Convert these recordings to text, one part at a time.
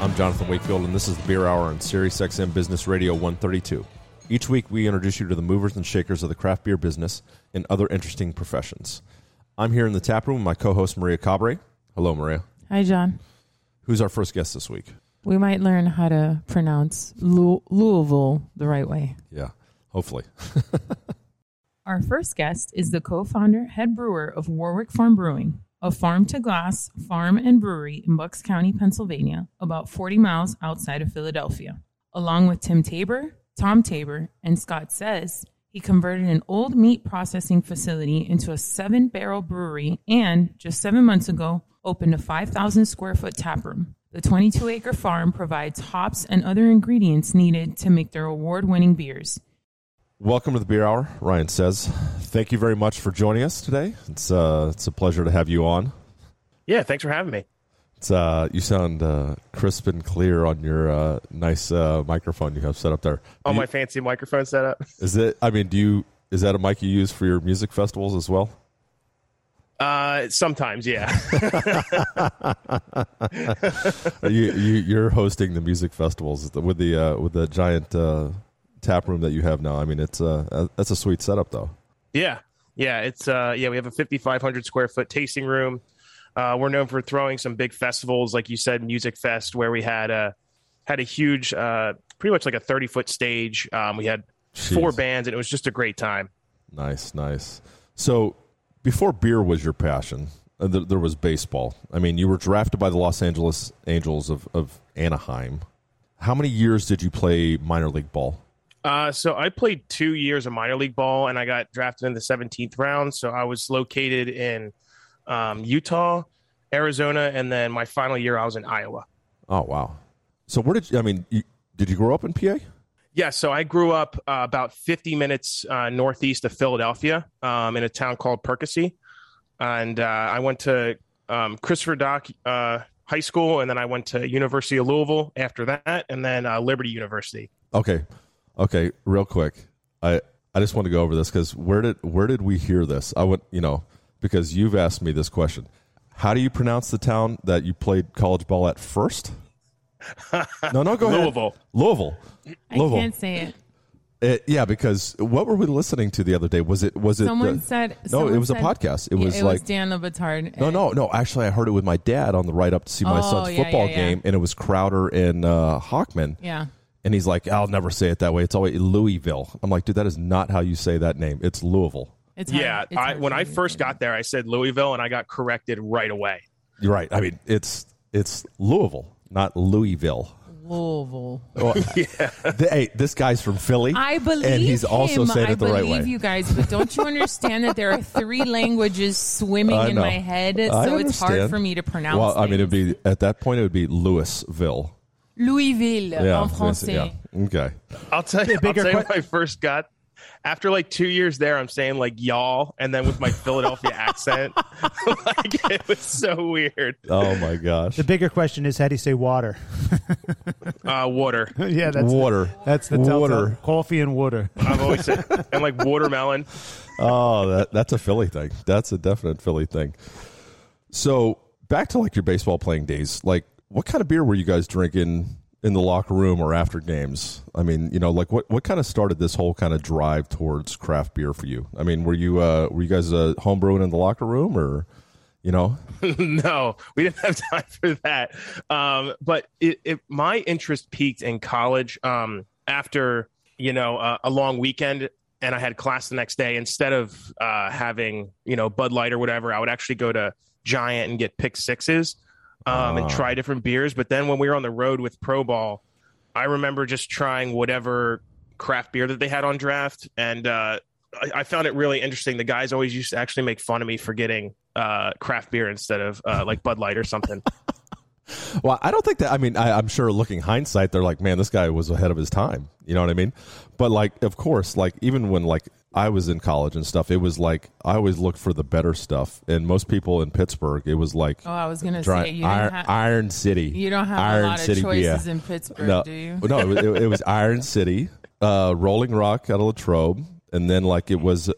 I'm Jonathan Wakefield, and this is the Beer Hour on SiriusXM Business Radio 132. Each week, we introduce you to the movers and shakers of the craft beer business and other interesting professions. I'm here in the tap room with my co-host Maria Cabre. Hello, Maria. Hi, John. Who's our first guest this week? We might learn how to pronounce Lu- Louisville the right way. Yeah, hopefully. Our first guest is the co founder, head brewer of Warwick Farm Brewing, a farm to glass farm and brewery in Bucks County, Pennsylvania, about 40 miles outside of Philadelphia. Along with Tim Tabor, Tom Tabor, and Scott Seiz, he converted an old meat processing facility into a seven barrel brewery and, just seven months ago, opened a 5,000 square foot tap room. The 22 acre farm provides hops and other ingredients needed to make their award winning beers. Welcome to the Beer Hour. Ryan Seiz, "Thank you very much for joining us today. It's uh, it's a pleasure to have you on. Yeah, thanks for having me. It's uh, you sound uh, crisp and clear on your uh, nice uh, microphone you have set up there. On Do my you- fancy microphone setup. is it? I mean, do you? Is that a mic you use for your music festivals as well? Uh, sometimes, yeah. you, you you're hosting the music festivals with the uh, with the giant uh, tap room that you have now. I mean, it's uh, that's a sweet setup though. yeah, yeah. It's uh, yeah. We have a 5,500 square foot tasting room. Uh, we're known for throwing some big festivals, like you said, Music Fest, where we had a had a huge, uh, pretty much like a 30 foot stage. Um, we had four bands, and it was just a great time. Nice, nice. So before beer was your passion, uh, th- there was baseball. I mean, you were drafted by the Los Angeles Angels of, of Anaheim. How many years did you play minor league ball? Uh, so I played two years of minor league ball, and I got drafted in the 17th round. So I was located in um, Utah, Arizona, and then my final year I was in Iowa. Oh wow! So where did you? I mean, you, did you grow up in PA? Yeah, so I grew up uh, about 50 minutes uh, northeast of Philadelphia um, in a town called Percy. And uh, I went to um, Christopher Dock uh, High School, and then I went to University of Louisville after that, and then uh, Liberty University. Okay, okay. Real quick, I I just want to go over this because where did where did we hear this? I would you know, because you've asked me this question. How do you pronounce the town that you played college ball at first? No, no, go ahead. Louisville. Louisville. I Louisville. can't say it. It, yeah, because what were we listening to the other day? Was it was it Someone the- said. no? someone It was said- a podcast. It Yeah, was it like was Dan Le Batard. no, no, no. Actually, I heard it with my dad on the ride up to see my Oh, son's yeah, football yeah, yeah. game, and it was Crowder and uh, Hawkman. Yeah. And he's like, "I'll never say it that way. It's always Louisville." I'm like, "Dude, that is not how you say that name. It's Louisville." It's hard- Yeah, it's I, when I first got there, I said Louisville, and I got corrected right away. You're right. I mean, it's it's Louisville, not Louisville. Louisville. Well, th- hey, this guy's from Philly. I believe and he's also him. saying I it the right believe way. you guys, but don't you understand that there are three languages swimming I in know. my head, so it's hard for me to pronounce. Well, I mean, it'd be at that point it would be Louisville. Louisville Yeah, en français. yeah. Okay. I'll tell you, I'll bigger tell you que- when I first got after like two years there, I'm saying like y'all, and then with my Philadelphia accent, like it was so weird. Oh my gosh. The bigger question is how do you say water? Uh, water. yeah, that's water. That's the water. telltale. Coffee and water. I've always said, and like watermelon. Oh, that that's a Philly thing. That's a definite Philly thing. So back to like your baseball playing days. Like, what kind of beer were you guys drinking in the locker room or after games? I mean, you know, like what what kind of started this whole kind of drive towards craft beer for you? I mean, were you uh, were you guys uh, homebrewing in the locker room or, you know? no, we didn't have time for that. Um, but it, it, my interest peaked in college um, after you know uh, a long weekend, and I had class the next day. Instead of uh, having you know Bud Light or whatever, I would actually go to Giant and get pick sixes um, and Ah. try different beers. But then when we were on the road with Pro Ball, I remember just trying whatever craft beer that they had on draft, and uh, I, I found it really interesting. The guys always used to actually make fun of me for getting uh, craft beer instead of uh, like Bud Light or something. Well, I don't think that. I mean, I, I'm sure looking hindsight, they're like, man, this guy was ahead of his time. You know what I mean? But like, of course, like even when like I was in college and stuff, it was like I always looked for the better stuff. And most people in Pittsburgh, it was like Oh, I was gonna dry- say you Iron, didn't have Iron City. you don't have Iron a lot City of choices beer. in Pittsburgh, no, do you? no, it was, it, it was Iron City, uh, Rolling Rock out of Latrobe, and then like it was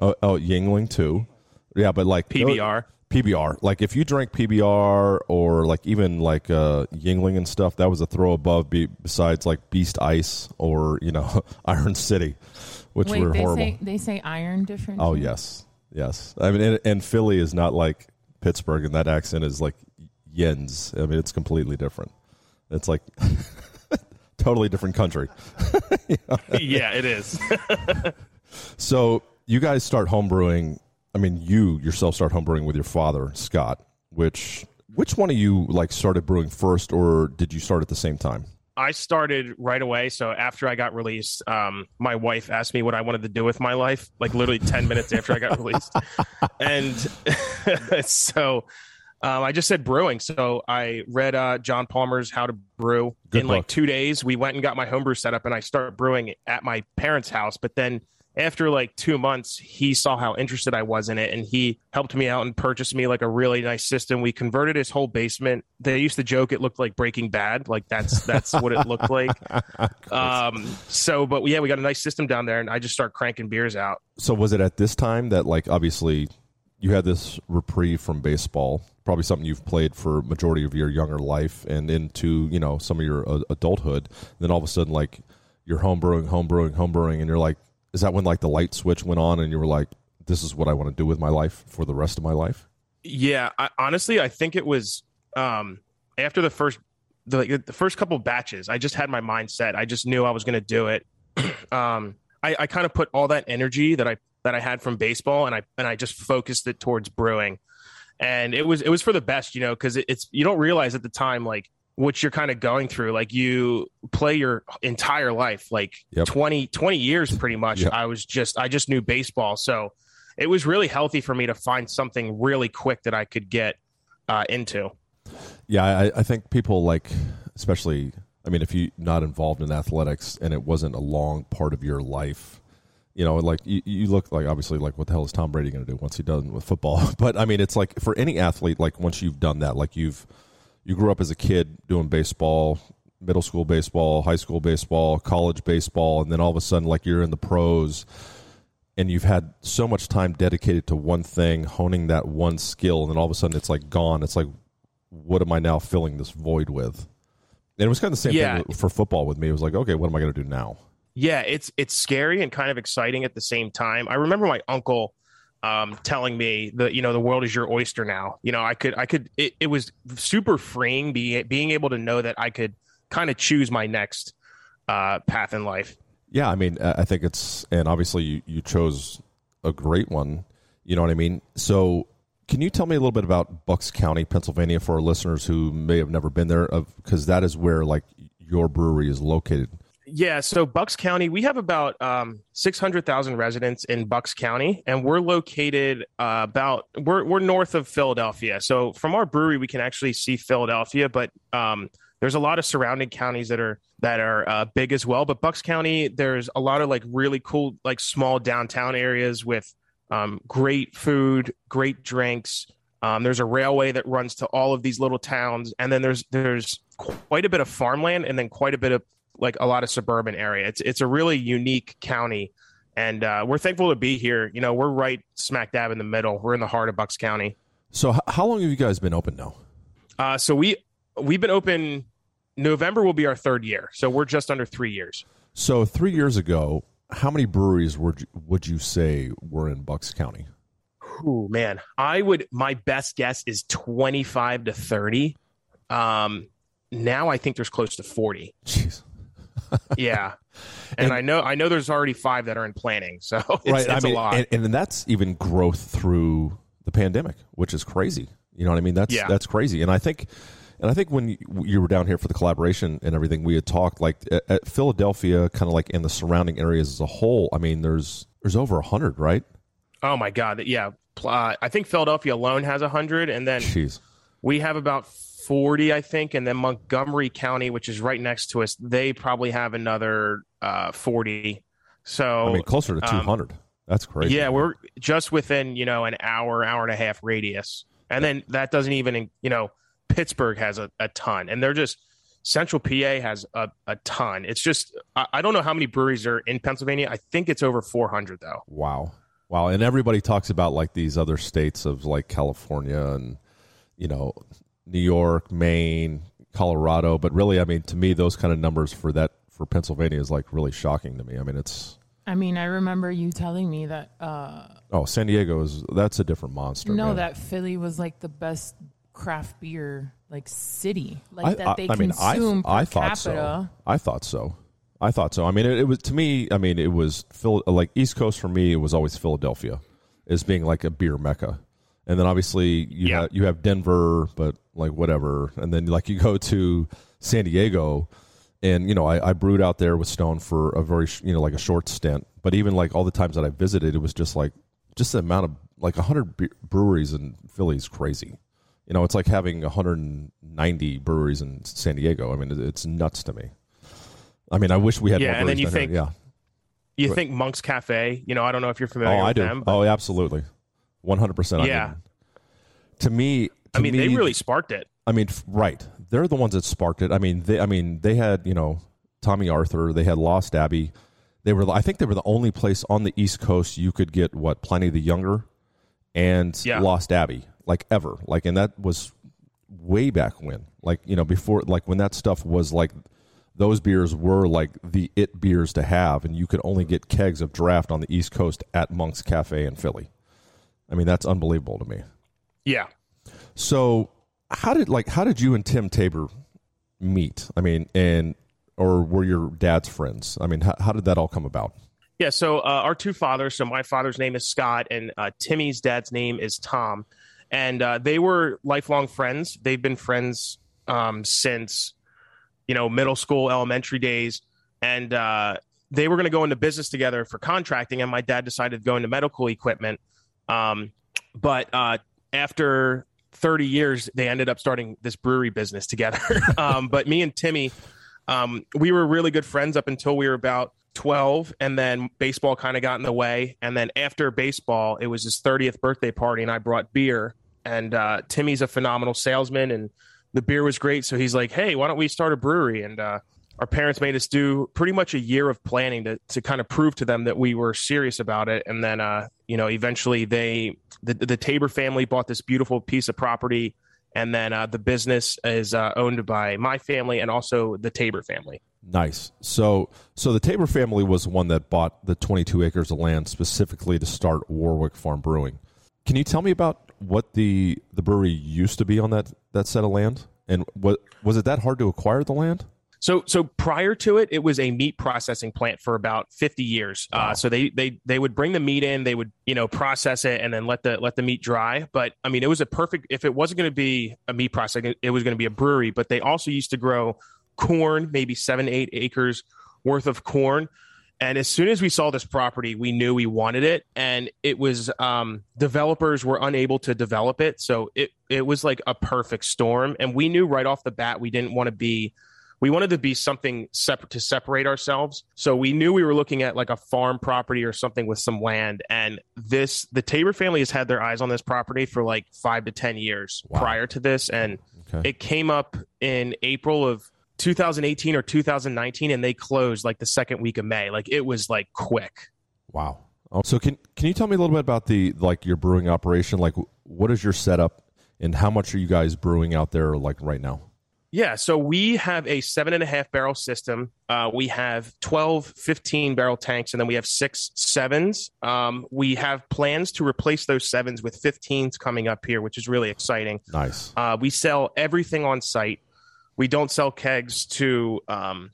oh, oh Yuengling too. Yeah, but like PBR. PBR. Like if you drank PBR or like even like uh, Yuengling and stuff, that was a throw above. Be, besides like Beast Ice or you know Iron City, which Wait, were they horrible. say they say iron different. oh yes, yes. I mean, and, and Philly is not like Pittsburgh, and that accent is like Yens. I mean, it's completely different. It's like totally different country. yeah, it is. So you guys start homebrewing. I mean, you yourself start homebrewing with your father, Scott. Which which one of you like started brewing first, or did you start at the same time? I started right away. So after I got released, um, my wife asked me what I wanted to do with my life, like literally 10 minutes after I got released. And so um, I just said brewing. So I read uh, John Palmer's How to Brew. Good In like two days, we went and got my homebrew set up and I started brewing at my parents' house. But then after like two months, he saw how interested I was in it and he helped me out and purchased me like a really nice system. We converted his whole basement. They used to joke it looked like Breaking Bad. Like that's that's what it looked like. Um so but yeah, we got a nice system down there and I just start cranking beers out. So was it at this time that like obviously you had this reprieve from baseball, probably something you've played for majority of your younger life and into you know some of your uh, adulthood. And then all of a sudden, like you're homebrewing, homebrewing, homebrewing, and you're like, is that when like the light switch went on and you were like, this is what I want to do with my life for the rest of my life? Yeah, I, honestly, I think it was um, after the first the, like, the first couple batches. I just had my mind set. I just knew I was going to do it. um, I, I kind of put all that energy that I that I had from baseball, and I and I just focused it towards brewing, and it was it was for the best, you know, because it, it's you don't realize at the time like what you're kind of going through like you play your entire life like Yep. 20 20 years pretty much Yep. i was just i just knew baseball so it was really healthy for me to find something really quick that I could get uh, into. Yeah, I, I think people like, especially, I mean, if you're not involved in athletics and it wasn't a long part of your life, you know, like you, you look like obviously like what the hell is Tom Brady going to do once he done with football? But I mean, it's like for any athlete, like once you've done that, like you've you grew up as a kid doing baseball, middle school baseball, high school baseball, college baseball, and then all of a sudden, like you're in the pros and you've had so much time dedicated to one thing, honing that one skill, and then all of a sudden it's like gone. It's like, what am I now filling this void with? And it was kind of the same Yeah. thing for football with me. It was like, okay, what am I going to do now? Yeah, it's it's scary and kind of exciting at the same time. I remember my uncle um, telling me that you know the world is your oyster now. You know, I could I could it, it was super freeing being being able to know that I could kind of choose my next uh, path in life. Yeah, I mean, I think it's, and obviously you, you chose a great one. You know what I mean? So, can you tell me a little bit about Bucks County, Pennsylvania, for our listeners who may have never been there? Because that is where like your brewery is located. Yeah, so Bucks County, we have about um, six hundred thousand residents in Bucks County, and we're located uh, about we're we're north of Philadelphia. So from our brewery, we can actually see Philadelphia, but um, there's a lot of surrounding counties that are that are uh, big as well. But Bucks County, there's a lot of like really cool like small downtown areas with um, great food, great drinks. Um, there's a railway that runs to all of these little towns, and then there's there's quite a bit of farmland, and then quite a bit of like a lot of suburban area. It's it's a really unique county, and uh, we're thankful to be here. You know, we're right smack dab in the middle. We're in the heart of Bucks County. So, h- how long have you guys been open now? Uh, so we we've been open. November will be our third year, so we're just under three years. So, three years ago, how many breweries would you, would you say were in Bucks County? Oh man, I would. My best guess is twenty five to thirty. Um, now I think there's close to forty. Jeez. Yeah, and, I know I know there's already five that are in planning. So it's, right. it's I mean, a lot. And, and that's even growth through the pandemic, which is crazy. You know what I mean? That's Yeah. that's crazy. And I think, and I think when you, you were down here for the collaboration and everything, we had talked like at, at Philadelphia, kind of like in the surrounding areas as a whole. I mean, there's there's over a hundred, right? oh my god, yeah. Uh, I think Philadelphia alone has a hundred, and then Jeez. we have about 40, I think, and then Montgomery County, which is right next to us, they probably have another uh, 40. So I mean, closer to um, 200. That's crazy. Yeah, we're just within you know an hour, hour and a half radius, and then that doesn't even you know Pittsburgh has a, a ton, and they're just Central PA has a, a ton. It's just I, I don't know how many breweries are in Pennsylvania. I think it's over 400 though. Wow. Wow. And everybody talks about like these other states of like California and, you know, New York, Maine, Colorado. But really, I mean, to me, those kind of numbers for that, for Pennsylvania is like really shocking to me. I mean, it's, I mean, I remember you telling me that. Uh, oh, San Diego is, that's a different monster. no, man. that Philly was like the best craft beer like city, like I, that they I, I mean, I, consume per I thought capita. so. I thought so. I thought so. I mean, it, it was to me. I mean, it was Phil, like East Coast for me. It was always Philadelphia as being like a beer mecca, and then obviously you Yeah. have, you have Denver, but like whatever, and then like you go to San Diego, and you know I, I brewed out there with Stone for a very sh- you know like a short stint, but even like all the times that I visited, it was just like just the amount of like hundred breweries in Philly is crazy. You know, it's like having 190 breweries in San Diego. I mean, it- it's nuts to me. I mean, I wish we had Yeah, more and then breweries you think- here. yeah. You think Monk's Cafe? You know, I don't know if you're familiar Oh, with I do. them. Oh, absolutely. 100%. Yeah. To me, to I mean, they really sparked it. I mean, right. They're the ones that sparked it. I mean, they I mean, they had, you know, Tomme Arthur, they had Lost Abbey. They were I think they were the only place on the East Coast you could get what Pliny the Younger and Yeah. Lost Abbey like ever. Like and that was way back when. Like, you know, before like when that stuff was like those beers were like the it beers to have and you could only get kegs of draft on the East Coast at Monk's Cafe in Philly. I mean, that's unbelievable to me. Yeah. So, how did like how did you and Tim Tabor meet? I mean, and or were your dad's friends? I mean, how, how did that all come about? Yeah, so uh, our two fathers. So my father's name is Scott, and uh, Timmy's dad's name is Tom, and uh, they were lifelong friends. They've been friends um, since you know middle school, elementary days, and uh, they were going to go into business together for contracting. And my dad decided to go into medical equipment, um, but uh, after 30 years, they ended up starting this brewery business together. um, but me and Timmy, um, we were really good friends up until we were about 12 and then baseball kind of got in the way. And then after baseball it was his 30th birthday party and i brought beer. And uh, timmy's a phenomenal salesman and the beer was great. So he's like hey why don't we start a brewery? And uh, our parents made us do pretty much a year of planning to, to kind of prove to them that we were serious about it and then uh, you know eventually they the, the tabor family bought this beautiful piece of property and then uh, the business is uh, owned by my family and also the tabor family Nice. So, so the Tabor family was the one that bought the 22 acres of land specifically to start Warwick Farm Brewing. Can you tell me about what the the brewery used to be on that that set of land, and what was it that hard to acquire the land? So, so prior to it, it was a meat processing plant for about 50 years. Wow. Uh, so they, they, they would bring the meat in, they would, you know, process it and then let the, let the meat dry. But I mean, it was a perfect, if it wasn't going to be a meat processing, it was going to be a brewery, but they also used to grow corn, maybe seven, eight acres worth of corn. And as soon as we saw this property, we knew we wanted it. And it was, um, developers were unable to develop it. So it, it was like a perfect storm. And we knew right off the bat, we didn't want to be, we wanted to be something separate to separate ourselves. So we knew we were looking at like a farm property or something with some land. And this, the Tabor family has had their eyes on this property for like five to 10 years Wow. prior to this. And Okay. it came up in April of 2018 or 2019 and they closed like the second week of May. Like it was like quick. Wow. Oh, So can can you tell me a little bit about the like your brewing operation? Like, what is your setup, and how much are you guys brewing out there like right now? Yeah, so we have a seven and a half barrel system. Uh, we have 12, 15 barrel tanks, and then we have six sevens. Um, we have plans to replace those sevens with 15s coming up here, which is really exciting. Nice. Uh, we sell everything on site. We don't sell kegs to um,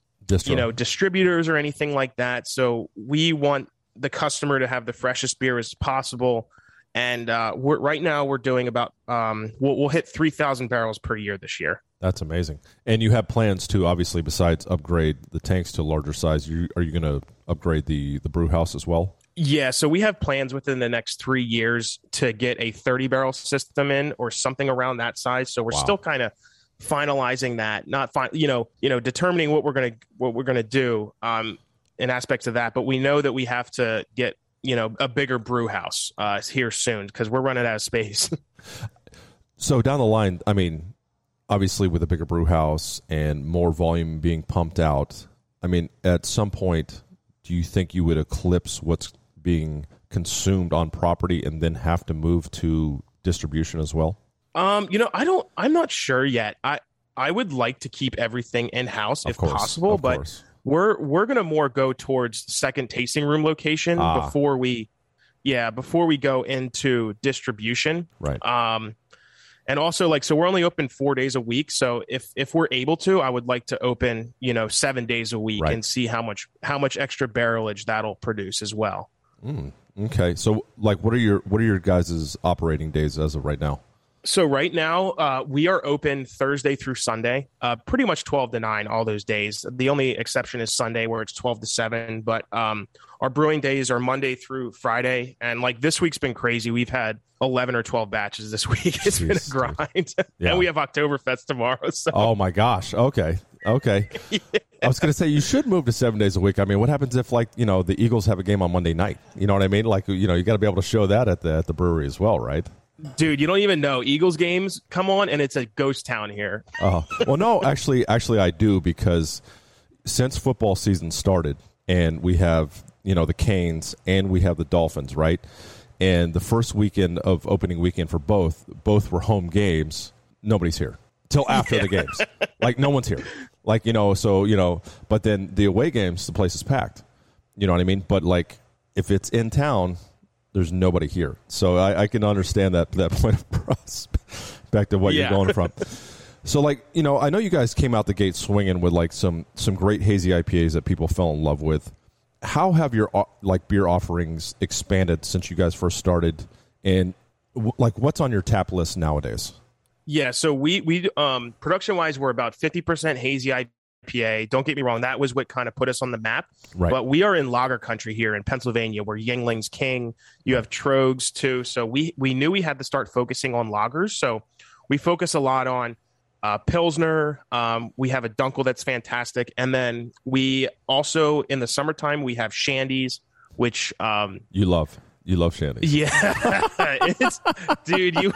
you know distributors or anything like that. So we want the customer to have the freshest beer as possible. And uh, we're, right now we're doing about um, we'll, we'll hit 3,000 barrels per year this year. That's amazing. And you have plans to obviously besides upgrade the tanks to larger size. You are you going to upgrade the the brew house as well? Yeah, so we have plans within the next three years to get a 30 barrel system in or something around that size. So we're Wow. still kind of finalizing that, not fi- you know, you know, determining what we're gonna what we're gonna do um, in aspects of that. But we know that we have to get you know a bigger brew house uh, here soon because we're running out of space. So down the line, I mean, obviously with a bigger brew house and more volume being pumped out, I mean, at some point, do you think you would eclipse what's being consumed on property and then have to move to distribution as well? Um, you know, I don't. I'm not sure yet. I I would like to keep everything in house if course, possible, but course. we're we're gonna more go towards second tasting room location Ah. before we, yeah, before we go into distribution. Right. Um, and also like so we're only open four days a week. So if if we're able to, I would like to open you know seven days a week Right. and see how much how much extra barrelage that'll produce as well. Mm, okay. So, like, what are your what are your guys' operating days as of right now? So right now, uh, we are open Thursday through Sunday, uh, pretty much twelve to nine all those days. The only exception is Sunday, where it's twelve to seven. But um, our brewing days are Monday through Friday, and like this week's been crazy. We've had eleven or twelve batches this week. It's been a grind, Yeah. and we have Oktoberfest tomorrow. So Oh my gosh. Okay. Okay. I was going to say you should move to seven days a week. I mean, what happens if like you know the Eagles have a game on Monday night? You know what I mean? Like you know you got to be able to show that at the at the brewery as well, right? Dude, you don't even know Eagles games come on, and it's a ghost town here. Oh well, no, actually, actually, I do because since football season started, and we have you know the Canes and we have the Dolphins, right? And the first weekend of opening weekend for both, both were home games. Nobody's here till after the games. Like no one's here. Like you know, so you know, but then the away games, the place is packed. You know what I mean? But like if it's in town, there's nobody here. So I, I can understand that that point of prospect of what Yeah. you're going from. So like you know, I know you guys came out the gate swinging with like some some great hazy IPAs that people fell in love with. How have your like beer offerings expanded since you guys first started, and w- like what's on your tap list nowadays? Yeah, so we we um production wise we're about 50% hazy IPA. Don't get me wrong, that was what kind of put us on the map. Right. But we are in lager country here in Pennsylvania where Yuengling's king, you have Tröegs too. So we we knew we had to start focusing on lagers. So we focus a lot on uh, Pilsner. Um, we have a Dunkel that's fantastic. And then we also in the summertime we have Shandies, which um You love you love Shandy. yeah, it's dude. You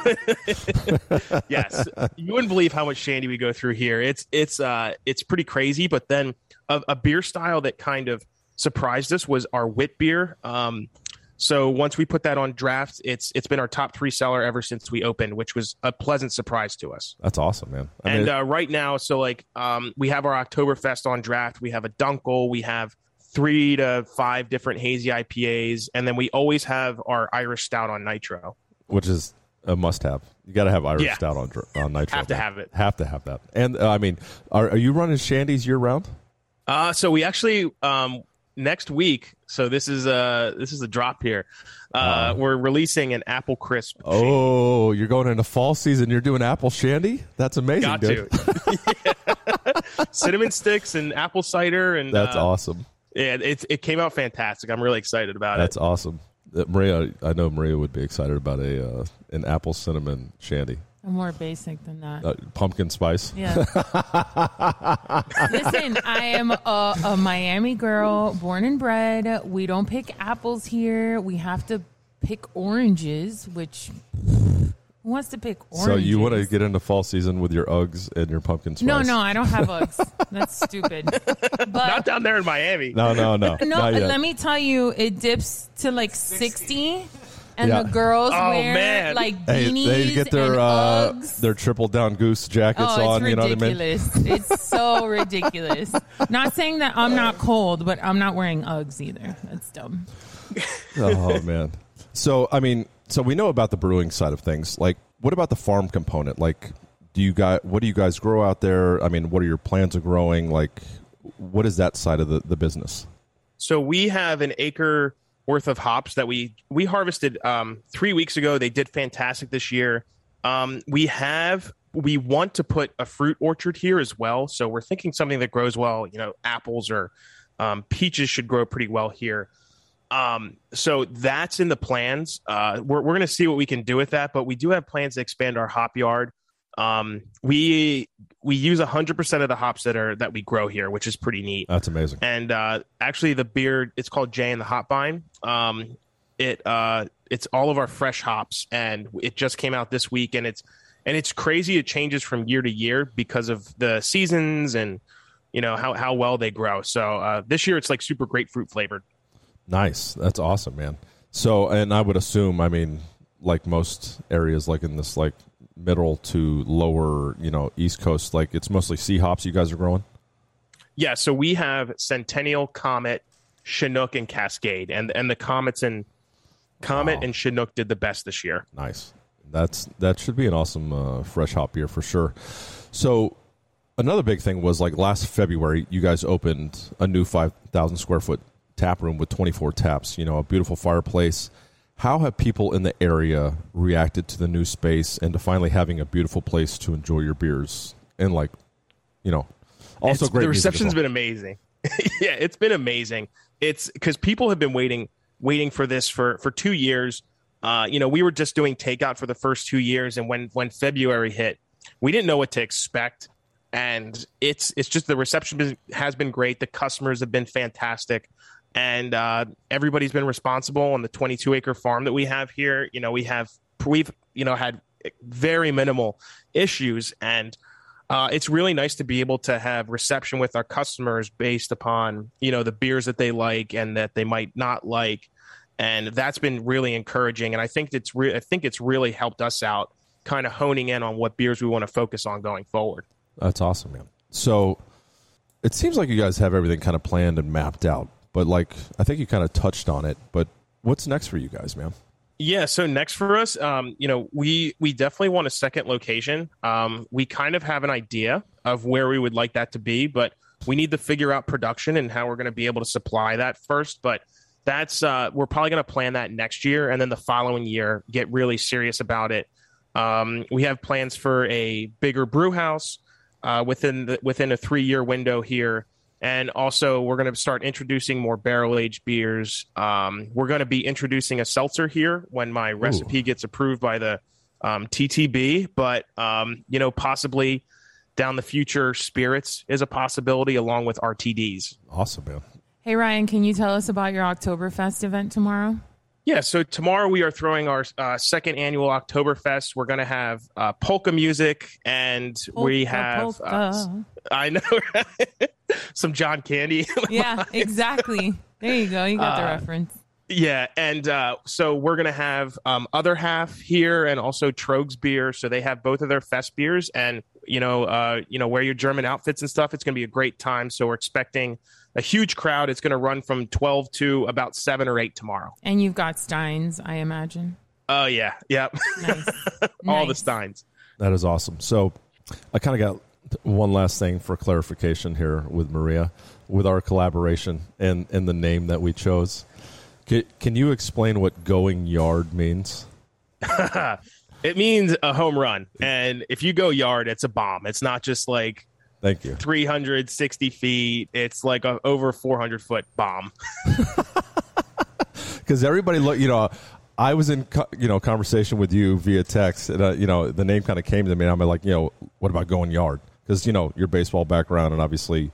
yes, you wouldn't believe how much shandy we go through here. It's it's uh it's pretty crazy. But then a, a beer style that kind of surprised us was our wit beer. Um, so once we put that on draft, it's it's been our top three seller ever since we opened, which was a pleasant surprise to us. That's awesome, man. I and mean, uh, right now, so like um, we have our Oktoberfest on draft. We have a Dunkel. We have three to five different hazy IPAs, and then we always have our Irish Stout on Nitro. which is a must-have. You got to have Irish Yeah. Stout on on nitro. Have to have it. Have to have that. And uh, I mean, are, are you running Shandies year round? Uh, so we actually um, next week. So this is uh this is a drop here. Uh, we're releasing an apple crisp. shake. Oh, you're going into fall season. You're doing apple shandy. That's amazing, got dude. to cinnamon sticks and apple cider and That's uh, awesome. Yeah, it it came out fantastic. I'm really excited about That's it. That's awesome. Uh, Maria, I know Maria would be excited about a uh, an apple cinnamon shandy, I'm more basic than that. uh, pumpkin spice. Yeah. Listen, I am a, a Miami girl, born and bred. We don't pick apples here. We have to pick oranges, which who wants to pick oranges? So you want to get into fall season with your Uggs and your pumpkin spice? No, no, I don't have Uggs. That's stupid. But Not down there in Miami. no, no, no. no, not let me tell you, it dips to like 60. And Yeah. the girls Oh, wear man. like Hey, beanies they get their and uh, Uggs. their triple down goose jackets Oh, on. it's You know what I mean? ridiculous. it's so ridiculous. Not saying that I'm not cold, but I'm not wearing Uggs either. That's dumb. oh man. So I mean, so we know about the brewing side of things. Like, what about the farm component? Like, do you guys what do you guys grow out there? I mean, what are your plans of growing? Like, what is that side of the, the business? So we have an acre worth of hops that we we harvested um, three weeks ago. They did fantastic this year. Um, we have we want to put a fruit orchard here as well. So we're thinking something that grows well. You know, apples or um, peaches should grow pretty well here. Um, so that's in the plans. Uh, we're we're going to see what we can do with that, but we do have plans to expand our hop yard. Um, we we use 100% of the hops that are that we grow here, which is pretty neat. That's amazing. And uh, actually, the beer it's called Jay and the Hop Vine. Um, it uh, it's all of our fresh hops, and it just came out this week, and it's and it's crazy. It changes from year to year because of the seasons and you know how how well they grow. So uh, this year it's like super grapefruit flavored. Nice. That's awesome, man. So, and I would assume, I mean, like most areas, like in this like middle to lower, you know, East Coast, like it's mostly C hops you guys are growing. Yeah, so we have Centennial, Comet, Chinook, and Cascade, and and the Comets and Comet Wow. and Chinook did the best this year. Nice. That's that should be an awesome uh, fresh hop year for sure. So another big thing was like last February, you guys opened a new five thousand square foot tap room with twenty four taps. You know, a beautiful fireplace. How have people in the area reacted to the new space and to finally having a beautiful place to enjoy your beers and like, you know, also It's- great The reception's well. been amazing. yeah, it's been amazing. It's because people have been waiting, waiting for this for for two years. Uh, you know, we were just doing takeout for the first two years, and when when February hit, we didn't know what to expect. And it's it's just the reception has been great. The customers have been fantastic, and uh, everybody's been responsible on the 22 acre farm that we have here. You know, we have we've you know had very minimal issues. And uh, it's really nice to be able to have reception with our customers based upon you know the beers that they like and that they might not like. And that's been really encouraging. And i think it's re- i think it's really helped us out kind of honing in on what beers we want to focus on going forward. That's awesome, man. So it seems like you guys have everything kind of planned and mapped out, but like I think you kind of touched on it. But what's next for you guys, man? Yeah. So next for us, um, you know, we we definitely want a second location. Um, we kind of have an idea of where we would like that to be, but we need to figure out production and how we're going to be able to supply that first. But that's uh, we're probably going to plan that next year, and then the following year get really serious about it. Um, we have plans for a bigger brew house uh, within the, within a three year window here. And also, we're going to start introducing more barrel aged beers. Um, we're going to be introducing a seltzer here when my recipe gets approved by the um, TTB. But um, you know, possibly down the future, spirits is a possibility along with RTDs. Awesome, man. Hey Ryan, can you tell us about your Oktoberfest event tomorrow? Yeah, so tomorrow we are throwing our uh, second annual Oktoberfest. We're going to have uh, polka music, and we Polka, have uh. I know right? some John Candy. yeah, exactly. There you go. You got the Uh, reference. Yeah, and uh, so we're gonna have um, other half here, and also Tröegs beer. So they have both of their fest beers, and you know, uh, you know, wear your German outfits and stuff. It's gonna be a great time. So we're expecting a huge crowd. It's gonna run from twelve to about seven or eight tomorrow. And you've got Steins, I imagine. Oh yeah, yep, Nice. all the steins. That is awesome. So I kind of got one last thing for clarification here with Maria with our collaboration and, and the name that we chose. Can, can you explain what going yard means? It means a home run, and if you go yard, it's a bomb. It's not just like Thank you. 360 feet. It's like a over 400 foot bomb. because everybody look you know i was in you know conversation with you via text and uh, you know the name kind of came to me and i'm like you know what about going yard because you know your baseball background and obviously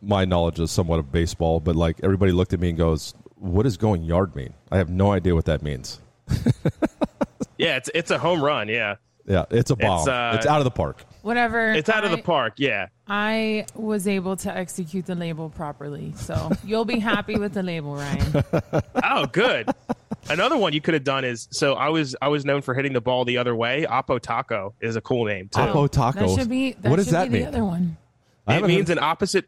my knowledge is somewhat of baseball but like everybody looked at me and goes what does going yard mean i have no idea what that means Yeah, it's it's a home run. Yeah, yeah it's a bomb it's, uh, out of the park Whatever. it's out of the park. Yeah. I was able to execute the label properly. So you'll be happy with the label, Ryan. Oh, good. Another one you could have done is so I was I was known for hitting the ball the other way. Oppo Taco is a cool name too. Oppo Taco. That should be that What does should that be mean? the other one. It means heard- an opposite.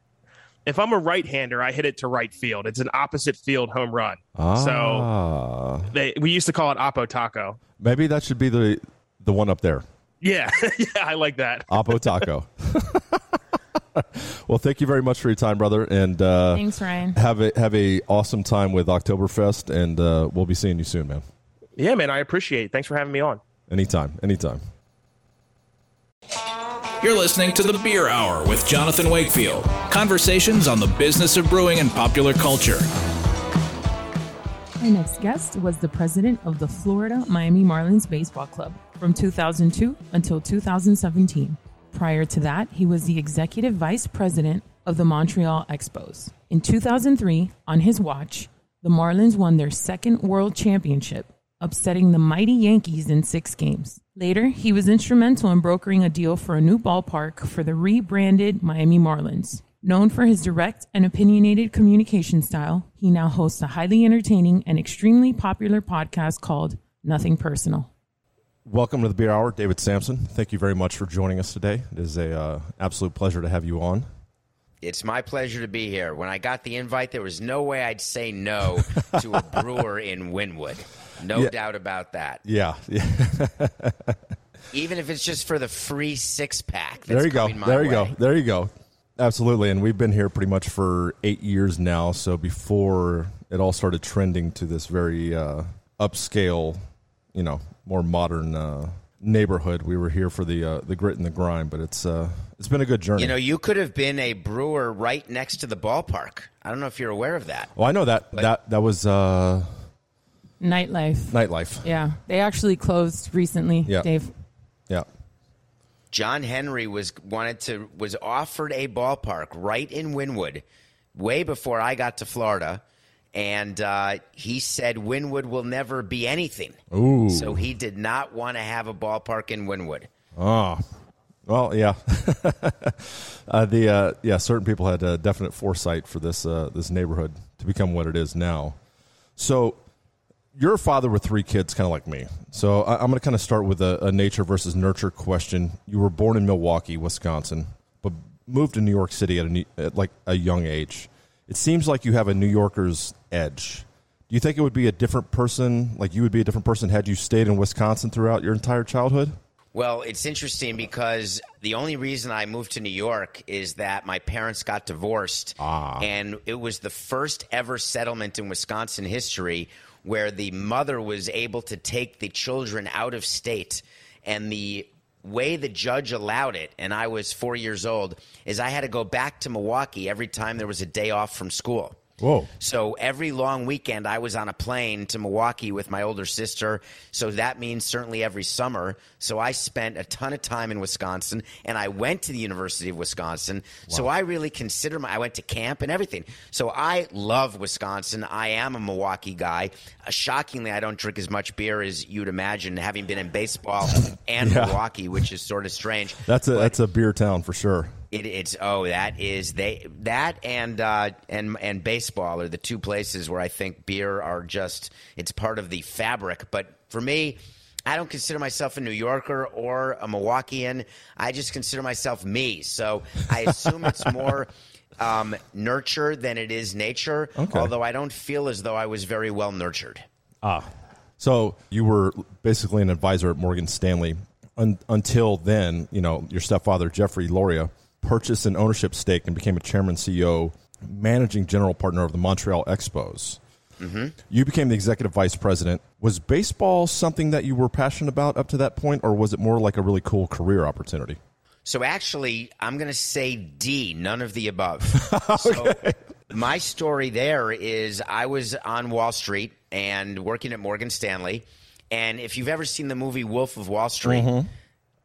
If I'm a right-hander, I hit it to right field. It's an opposite field home run. So ah, they we used to call it Oppo Taco. maybe that should be the the one up there Yeah, yeah, I like that. Oppo Taco. well, thank you very much for your time, brother, and uh, Thanks, Ryan. have a have a awesome time with Oktoberfest, and uh, we'll be seeing you soon, man. Yeah, man, I appreciate. it. Thanks for having me on. Anytime, anytime. You're listening to The Beer Hour with Jonathan Wakefield. Conversations on the business of brewing and popular culture. Our next guest was the president of the Florida Miami Marlins Baseball Club, from 2002 until 2017. Prior to that, he was the executive vice president of the Montreal Expos. In 2003, on his watch, the Marlins won their second world championship, upsetting the mighty Yankees in six games. Later, he was instrumental in brokering a deal for a new ballpark for the rebranded Miami Marlins. Known for his direct and opinionated communication style, he now hosts a highly entertaining and extremely popular podcast called Nothing Personal. Welcome to the Beer Hour, David Samson. Thank you very much for joining us today. It is a uh, absolute pleasure to have you on. It's my pleasure to be here. When I got the invite, there was no way I'd say no to a brewer in Wynwood. No Yeah. doubt about that. Yeah, yeah. Even if it's just for the free six pack. there you go. There you go. There you go. Absolutely. And we've been here pretty much for eight years now. So before it all started trending to this very uh, upscale, you know, more modern uh, neighborhood, we were here for the uh, the grit and the grind. But it's uh, it's been a good journey. You know, you could have been a brewer right next to the ballpark. I don't know if you're aware of that. well, I know that that that was uh, Nightlife. nightlife. Yeah, they actually closed recently, Yeah. Dave. Yeah. John Henry was wanted to was offered a ballpark right in Wynwood, way before I got to Florida, and uh, he said Wynwood will never be anything. Ooh. So he did not want to have a ballpark in Wynwood. Oh, well, yeah. uh, the uh, yeah, certain people had uh, definite foresight for this uh, this neighborhood to become what it is now. So, you're a father with three kids, kind of like me. So, I, I'm going to kind of start with a, a nature versus nurture question. You were born in Milwaukee, Wisconsin, but moved to New York City at, a, at like a young age. It seems like you have a New Yorker's edge. Do you think it would be a different person, like you would be a different person, had you stayed in Wisconsin throughout your entire childhood? Well, it's interesting because the only reason I moved to New York is that my parents got divorced. Ah. And it was the first ever settlement in Wisconsin history where the mother was able to take the children out of state. And the way the judge allowed it, and I was four years old, is I had to go back to Milwaukee every time there was a day off from school. Whoa. So every long weekend, I was on a plane to Milwaukee with my older sister. So that means certainly every summer. So I spent a ton of time in Wisconsin, and I went to the University of Wisconsin. So I really consider my. I went to camp and everything. So I love Wisconsin. I am a Milwaukee guy. Uh, shockingly, I don't drink as much beer as you'd imagine, having been in baseball and Yeah. Milwaukee, which is sort of strange. That's a But- that's a beer town for sure. It, it's oh that is they that and uh, and and baseball are the two places where I think beer are just it's part of the fabric. But for me, I don't consider myself a New Yorker or a Milwaukeean. I just consider myself me. So I assume it's more. Um, nurture than it is nature. Okay. Although I don't feel as though I was very well nurtured. Ah, so you were basically an advisor at Morgan Stanley Un- until then. You know, your stepfather Jeffrey Loria purchased an ownership stake and became a chairman, CEO, managing general partner of the Montreal Expos. Mm-hmm. You became the executive vice president. Was baseball something that you were passionate about up to that point, or was it more like a really cool career opportunity? So actually, I'm going to say D, none of the above. So my story there is I was on Wall Street and working at Morgan Stanley. And if you've ever seen the movie Wolf of Wall Street,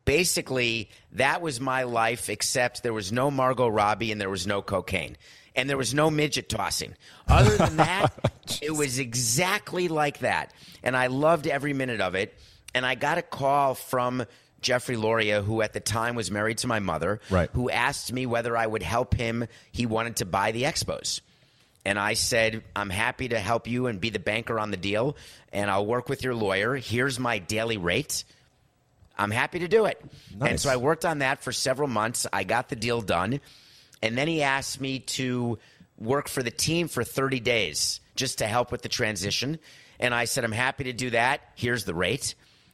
basically that was my life, except there was no Margot Robbie and there was no cocaine. And there was no midget tossing. Other than that, oh, it was exactly like that. And I loved every minute of it. And I got a call from Jeffrey Loria, who at the time was married to my mother, Right. who asked me whether I would help him. He wanted to buy the Expos. And I said, I'm happy to help you and be the banker on the deal, and I'll work with your lawyer. Here's my daily rate. I'm happy to do it. And so I worked on that for several months. I got the deal done. And then he asked me to work for the team for 30 days just to help with the transition. And I said, I'm happy to do that. Here's the rate.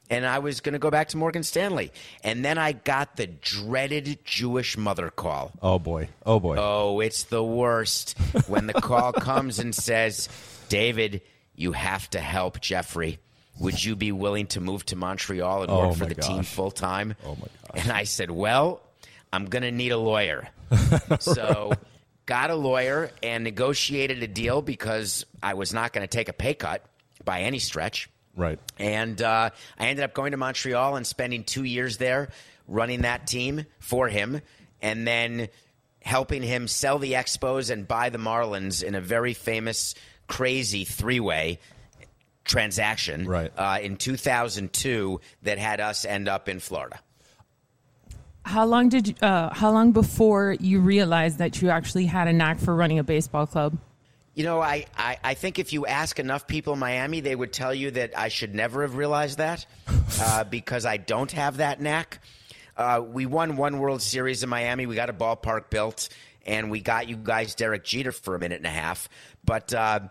And I was going to go back to Morgan Stanley. And then I got the dreaded Jewish mother call. Oh boy! Oh boy! Oh, it's the worst when the call comes and says, David, you have to help Jeffrey. Would you be willing to move to Montreal and Oh, work for the team full time? Oh, my gosh. And I said, Well, I'm going to need a lawyer. so got a lawyer and negotiated a deal because I was not going to take a pay cut by any stretch. Right. And uh, I ended up going to Montreal and spending two years there running that team for him, and then helping him sell the Expos and buy the Marlins in a very famous, crazy three way transaction Right. uh, in 2002 that had us end up in Florida. How long did you, uh, how long before you realized that you actually had a knack for running a baseball club? You know, I, I, I think if you ask enough people in Miami, they would tell you that I should never have realized that uh, because I don't have that knack. Uh, we won one World Series in Miami. We got a ballpark built, and we got you guys Derek Jeter for a minute and a half. But uh,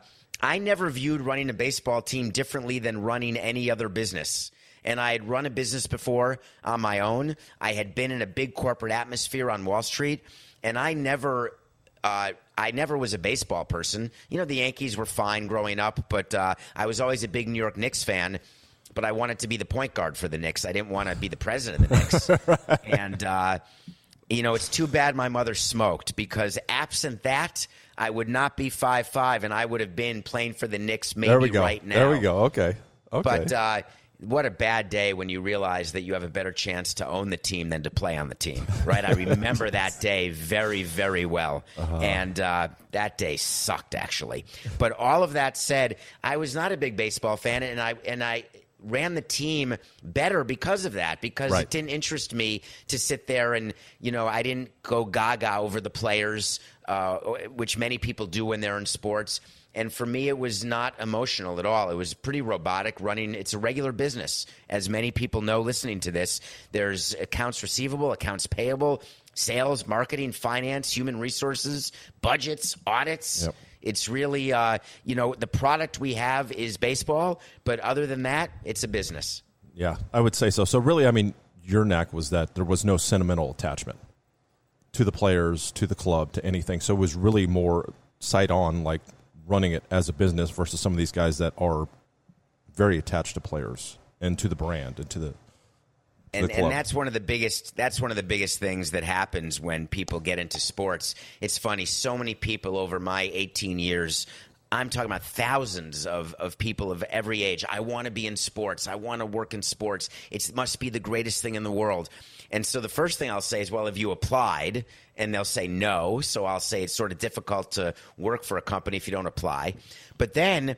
I never viewed running a baseball team differently than running any other business. And I had run a business before on my own. I had been in a big corporate atmosphere on Wall Street, and I never uh, I never was a baseball person. You know, the Yankees were fine growing up, but uh, I was always a big New York Knicks fan. But I wanted to be the point guard for the Knicks. I didn't want to be the president of the Knicks. And, uh, you know, it's too bad my mother smoked because absent that, I would not be five five, and I would have been playing for the Knicks maybe There we go. right now. There we go. Okay. Okay. But uh, what a bad day when you realize that you have a better chance to own the team than to play on the team, right? I remember that day very, very well. And uh, that day sucked, actually. But all of that said, I was not a big baseball fan, and I and I ran the team better because of that because Right. it didn't interest me to sit there and you know i didn't go gaga over the players uh, which many people do when they're in sports and for me it was not emotional at all it was pretty robotic running it's a regular business as many people know listening to this there's accounts receivable accounts payable sales marketing finance human resources budgets audits Yep. it's really, uh, you know, the product we have is baseball, but other than that, it's a business. yeah, I would say so. So really, I mean, your knack was that there was no sentimental attachment to the players, to the club, to anything. So it was really more sight on, like running it as a business versus some of these guys that are very attached to players and to the brand and to the and and that's one of the biggest that's one of the biggest things that happens when people get into sports. It's funny, so many people over my 18 years I'm talking about thousands of, of people of every age. I want to be in sports. I want to work in sports. It must be the greatest thing in the world. And so the first thing I'll say is, well, have you applied? And they'll say no. So I'll say it's sort of difficult to work for a company if you don't apply. But then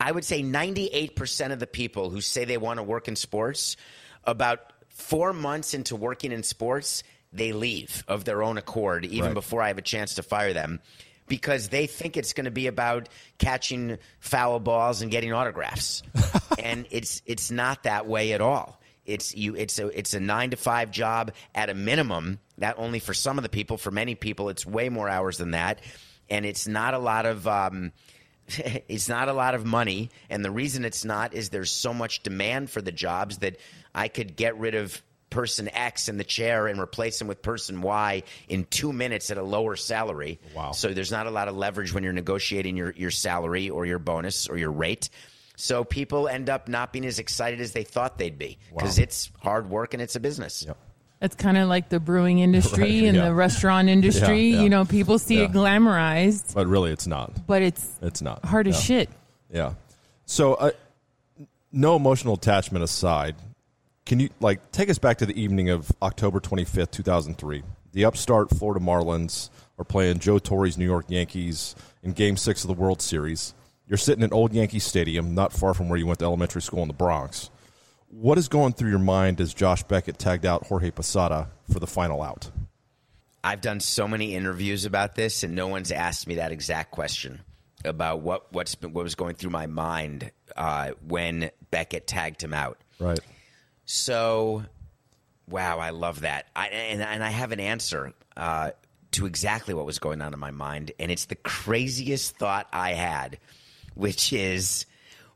I would say 98% of the people who say they want to work in sports, about four months into working in sports, they leave of their own accord, even Right. before I have a chance to fire them, because they think it's going to be about catching foul balls and getting autographs, and it's it's not that way at all. It's you. It's a it's a nine to five job at a minimum. That only for some of the people. For many people, it's way more hours than that, and it's not a lot of. Um, it's not a lot of money, and the reason it's not is there's so much demand for the jobs that I could get rid of person X in the chair and replace him with person Y in two minutes at a lower salary. Wow. So there's not a lot of leverage when you're negotiating your, your salary or your bonus or your rate. So people end up not being as excited as they thought they'd be because Wow. it's hard work and it's a business. Yep. It's kind of like the brewing industry Right, and yeah. the restaurant industry. Yeah, yeah. You know, people see it glamorized, but really, it's not. but it's It's not hard as shit. Yeah. So, uh, no emotional attachment aside, can you like take us back to the evening of October twenty fifth, two thousand three? The upstart Florida Marlins are playing Joe Torre's New York Yankees in Game Six of the World Series. You're sitting in Old Yankee Stadium, not far from where you went to elementary school in the Bronx. What is going through your mind as Josh Beckett tagged out Jorge Posada for the final out? I've done so many interviews about this, and no one's asked me that exact question about what what's been, what was going through my mind uh, when Beckett tagged him out. Right. So, wow, I love that. I, and, and I have an answer uh, to exactly what was going on in my mind. And it's the craziest thought I had, which is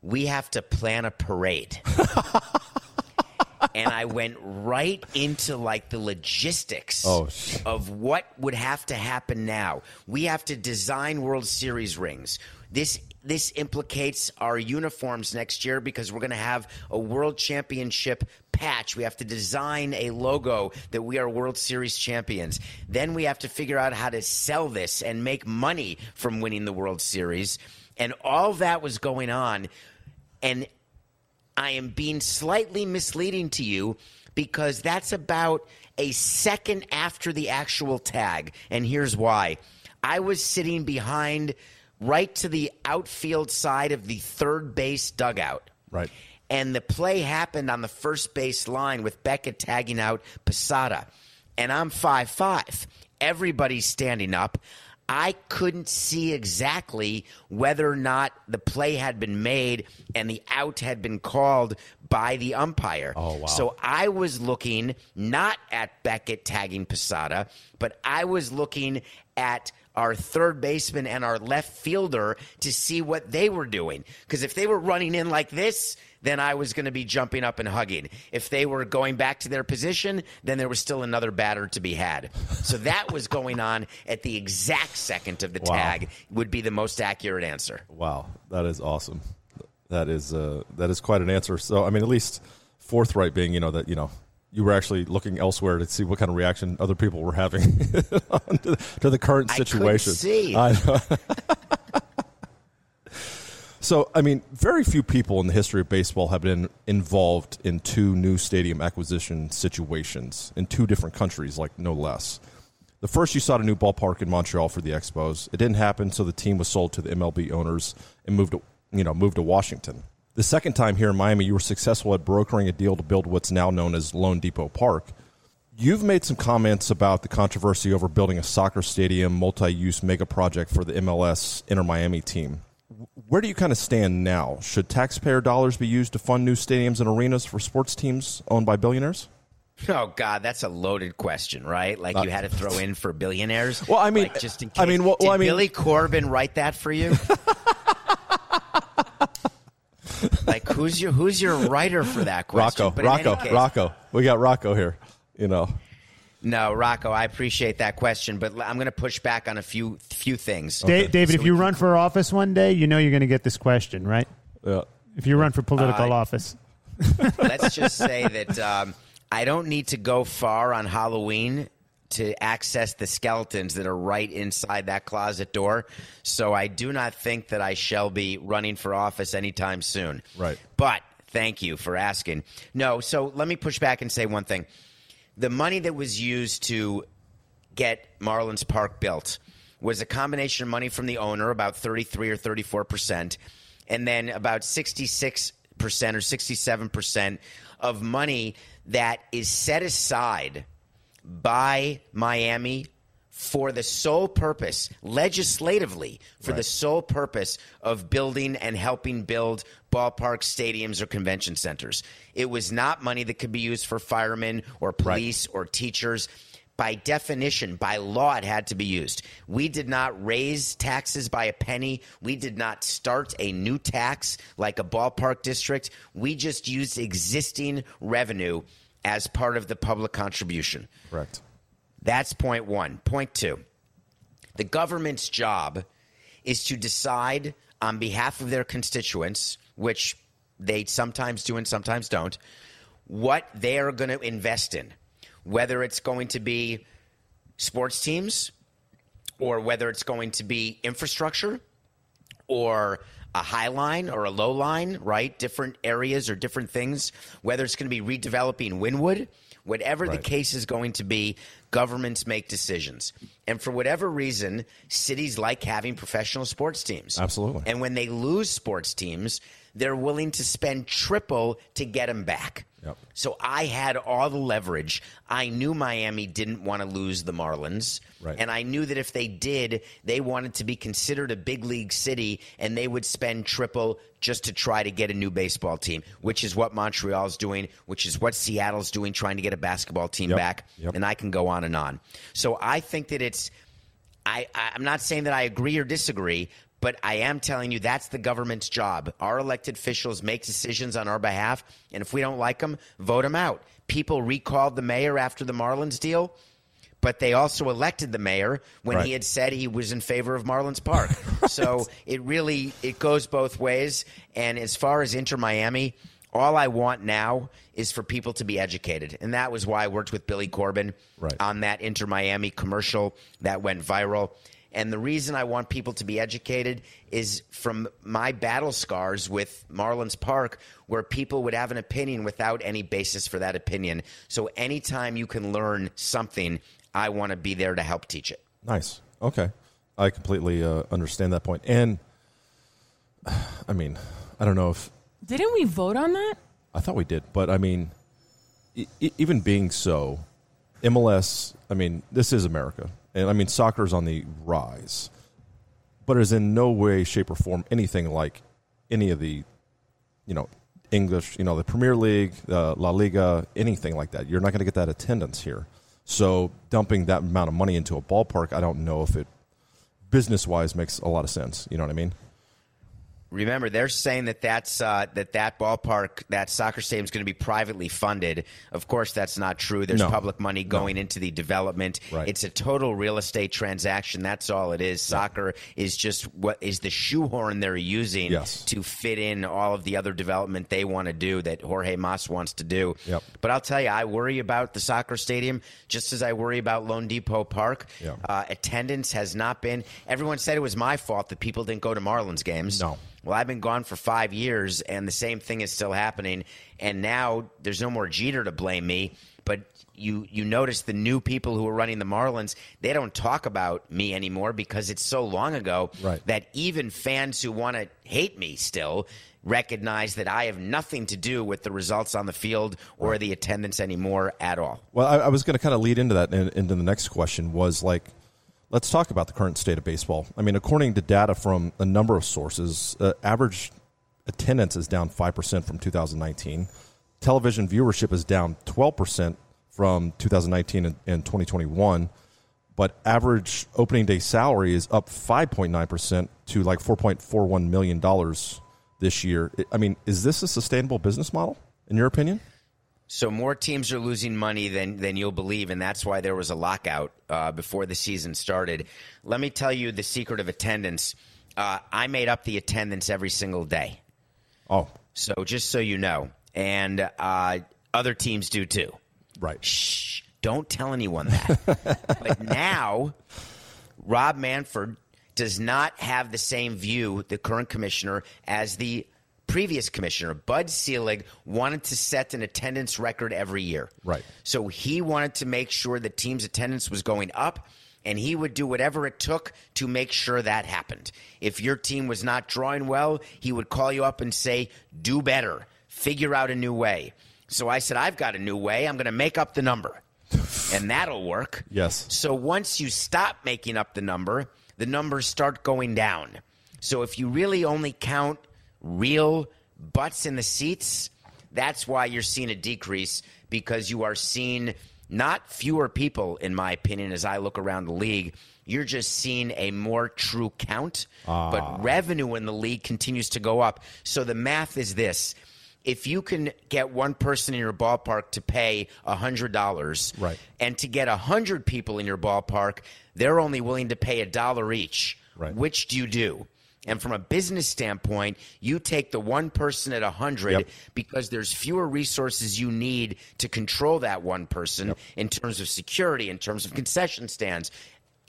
we have to plan a parade. and I went right into like the logistics Oh, of what would have to happen now. We have to design World Series rings. This this implicates our uniforms next year because we're going to have a World Championship patch. We have to design a logo that we are World Series champions. Then we have to figure out how to sell this and make money from winning the World Series. And all that was going on and I am being slightly misleading to you because that's about a second after the actual tag. And here's why I was sitting behind right to the outfield side of the third base dugout. Right. And the play happened on the first base line with Beckett tagging out Posada. And I'm 5 5. Everybody's standing up. I couldn't see exactly whether or not the play had been made and the out had been called by the umpire. Oh, wow. So I was looking not at Beckett tagging Posada, but I was looking at our third baseman and our left fielder to see what they were doing. Because if they were running in like this, then I was going to be jumping up and hugging. If they were going back to their position, then there was still another batter to be had. So that was going on at the exact second of the Wow. tag, would be the most accurate answer. Wow, that is awesome. That is uh, that is quite an answer. So I mean, at least forthright being, you know, that you know you were actually looking elsewhere to see what kind of reaction other people were having to, the, current I situation. see. I know. so I mean, very few people in the history of baseball have been involved in two new stadium acquisition situations in two different countries, like no less. The first, you sought a new ballpark in Montreal for the Expos. It didn't happen, so the team was sold to the MLB owners and moved to, you know, moved to Washington. The second time here in Miami, you were successful at brokering a deal to build what's now known as loanDepot Park. You've made some comments about the controversy over building a soccer stadium, multi-use mega project for the MLS Inter Miami team. Where do you kind of stand now? Should taxpayer dollars be used to fund new stadiums and arenas for sports teams owned by billionaires? Oh God, that's a loaded question, right? Like you had to throw in for billionaires. Uh, Well, I mean- Like, just in case. I mean, well- Did well, I mean- Billy Corben write that for you? like who's your who's your writer for that question? Rocco, But in any Rocco, case- Rocco. We got Rocco here. You know, No, Rocco, I appreciate that question, but I'm going to push back on a few few things. Da- David, So if you run for office one day, you know you're going to get this question, right? yeah. If you run for political Uh, office. Let's just say that um, I don't need to go far on Halloween to access the skeletons that are right inside that closet door. So I do not think that I shall be running for office anytime soon. Right. But thank you for asking. No, so let me push back and say one thing. The money that was used to get Marlins Park built was a combination of money from the owner, about 33 or 34 percent, and then about 66 percent or 67 percent of money that is set aside by Miami for the sole purpose, legislatively, for the sole purpose of building and helping build ballparks, stadiums, or convention centers. It was not money that could be used for firemen or police or teachers. By definition, by law, it had to be used. We did not raise taxes by a penny. We did not start a new tax like a ballpark district. We just used existing revenue as part of the public contribution. Correct. That's point one. Point two the government's job is to decide on behalf of their constituents, which they sometimes do and sometimes don't, what they are going to invest in, whether it's going to be sports teams or whether it's going to be infrastructure or a high line or a low line, right? Different areas or different things, whether it's going to be redeveloping Wynwood, whatever the case is going to be, governments make decisions. And for whatever reason, cities like having professional sports teams. Absolutely. And when they lose sports teams, they're willing to spend triple to get them back. Yep. So I had all the leverage. I knew Miami didn't want to lose the Marlins. Right. And I knew that if they did, they wanted to be considered a big league city and they would spend triple just to try to get a new baseball team, which is what Montreal's doing, which is what Seattle's doing, trying to get a basketball team Yep. back. Yep. And I can go on and on. So I think that it's I, I- I'm not saying that I agree or disagree, but I am telling you that's the government's job. Our elected officials make decisions on our behalf, and if we don't like them, vote them out. People recalled the mayor after the Marlins deal, but they also elected the mayor when Right. he had said he was in favor of Marlins Park. So it really it goes both ways. And as far as Inter Miami, all I want now is for people to be educated, and that was why I worked with Billy Corben Right. on that Inter Miami commercial that went viral. And the reason I want people to be educated is from my battle scars with Marlins Park, where people would have an opinion without any basis for that opinion. So anytime you can learn something, I want to be there to help teach it. Nice. Okay. I completely uh, understand that point. And I mean, I don't know if Didn't we vote on that? I thought we did, but I mean, e- e- even being so, MLS. I mean, this is America, and I mean, soccer is on the rise, but is in no way, shape, or form anything like any of the, you know, English, you know, the Premier League, uh, La Liga, anything like that. You're not going to get that attendance here. So dumping that amount of money into a ballpark, I don't know if it business wise makes a lot of sense. You know what I mean? Remember, they're saying that that's uh, that that ballpark, that soccer stadium is going to be privately funded. Of course, that's not true. There's No. public money going into the development. Right. It's a total real estate transaction. That's all it is. Soccer is just what is the shoehorn they're using Yes. to fit in all of the other development they want to do that Jorge Mas wants to do. Yep. But I'll tell you, I worry about the soccer stadium just as I worry about loanDepot Park. Yeah. Uh, attendance has not been. Everyone said it was my fault that people didn't go to Marlins games. No. Well, I've been gone for five years, and the same thing is still happening. And now there's no more Jeter to blame me. But you you notice the new people who are running the Marlins, they don't talk about me anymore because it's so long ago Right. that even fans who want to hate me still recognize that I have nothing to do with the results on the field or the attendance anymore at all. Well, I, I was going to kind of lead into that, and into the next question was like, let's talk about the current state of baseball. I mean, according to data from a number of sources, uh, average attendance is down five percent from 2019. Television viewership is down 12 percent from 2019 and, and 2021. But average opening day salary is up 5.9 percent to like 4.41 million dollars this year. I mean, is this a sustainable business model in your opinion? So more teams are losing money than than you'll believe, and that's why there was a lockout uh, before the season started. Let me tell you the secret of attendance. Uh, I made up the attendance every single day. Oh, So just so you know, and uh, other teams do too. right. Shh, don't tell anyone that. but now, Rob Manfred does not have the same view, the current commissioner, as the previous commissioner. Bud Selig wanted to set an attendance record every year. Right. So he wanted to make sure the team's attendance was going up. And he would do whatever it took to make sure that happened. If your team was not drawing well, he would call you up and say, Do better, figure out a new way. So I said, I've got a new way. I'm going to make up the number and that'll work. Yes. So once you stop making up the number, the numbers start going down. So if you really only count real butts in the seats, that's why you're seeing a decrease because you are seeing not fewer people, in my opinion, as I look around the league. You're just seeing a more true count, but ah. revenue in the league continues to go up. So the math is this if you can get one person in your ballpark to pay $100 Right. and to get 100 people in your ballpark they're only willing to pay a dollar each Right. which do you do and from a business standpoint you take the one person at 100 Yep. because there's fewer resources you need to control that one person in terms of security in terms of concession stands.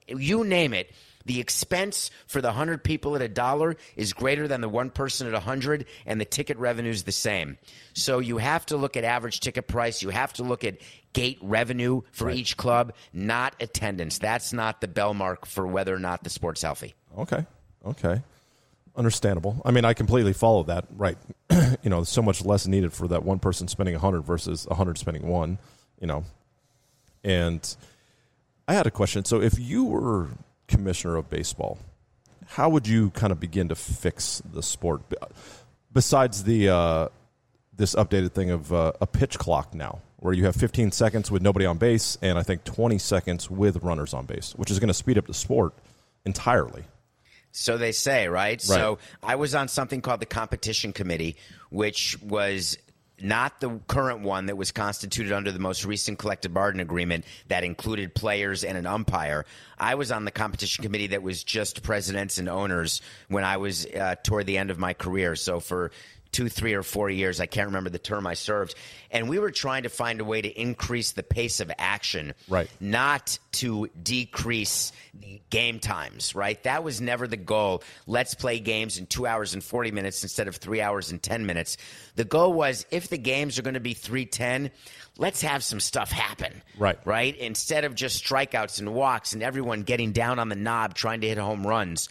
You name it. The expense for the 100 people at a dollar is greater than the one person at 100 and the ticket revenue is the same. So you have to look at average ticket price. You have to look at gate revenue for each club not attendance. That's not the bellmark for whether or not the sport's healthy. Okay. Okay. Understandable. I mean, I completely follow that. Right. you know, so much less needed for that one person spending 100 versus 100 spending one, you know. And I had a question. So if you were commissioner of baseball, how would you kind of begin to fix the sport besides the uh, this updated thing of uh, a pitch clock now where you have 15 seconds with nobody on base and I think 20 seconds with runners on base, which is going to speed up the sport entirely. So they say, right? So I was on something called the competition committee, which was not the current one that was constituted under the most recent collective bargaining agreement that included players and an umpire. I was on the competition committee that was just presidents and owners when I was uh, toward the end of my career. So for two, three, or four years. I can't remember the term I served. And we were trying to find a way to increase the pace of action, Right. not to decrease the game times, right? That was never the goal. Let's play games in two hours and 40 minutes instead of three hours and 10 minutes. The goal was if the games are going to be 310, let's have some stuff happen. Right. Right? Instead of just strikeouts and walks and everyone getting down on the knob trying to hit home runs.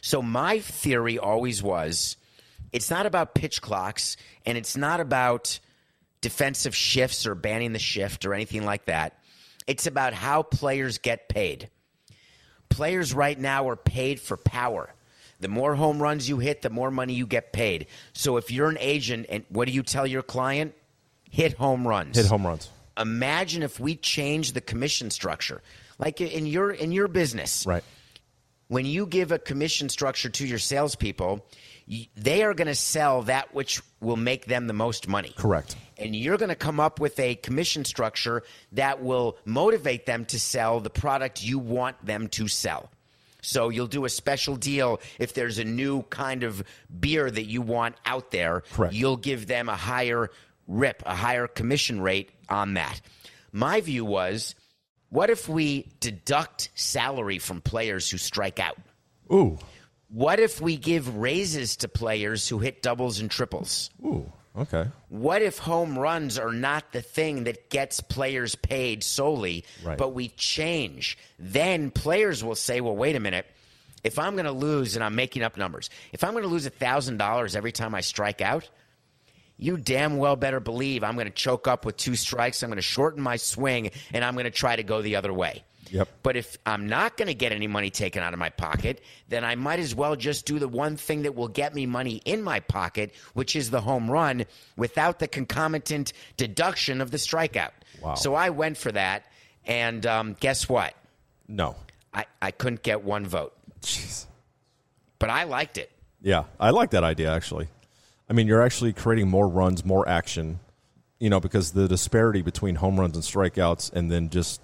So my theory always was it's not about pitch clocks and it's not about defensive shifts or banning the shift or anything like that. It's about how players get paid. Players right now are paid for power. The more home runs you hit, the more money you get paid. So if you're an agent and what do you tell your client? Hit home runs. Hit home runs. Imagine if we change the commission structure. Like in your in your business Right. when you give a commission structure to your salespeople, they are going to sell that which will make them the most money. Correct. And you're going to come up with a commission structure that will motivate them to sell the product you want them to sell. So you'll do a special deal if there's a new kind of beer that you want out there. Correct. You'll give them a higher rip, a higher commission rate on that. My view was what if we deduct salary from players who strike out? Ooh. What if we give raises to players who hit doubles and triples? Ooh. Okay. What if home runs are not the thing that gets players paid solely, Right. but we change? Then players will say, well, wait a minute. If I'm going to lose, and I'm making up numbers, if I'm going to lose $1,000 every time I strike out, you damn well better believe I'm going to choke up with two strikes. I'm going to shorten my swing, and I'm going to try to go the other way. Yep. But if I'm not going to get any money taken out of my pocket, then I might as well just do the one thing that will get me money in my pocket, which is the home run, without the concomitant deduction of the strikeout. Wow. So I went for that, and um, guess what? No. I, I couldn't get one vote, Jeez. but I liked it. Yeah, I like that idea actually. I mean, you're actually creating more runs, more action, you know, because the disparity between home runs and strikeouts and then just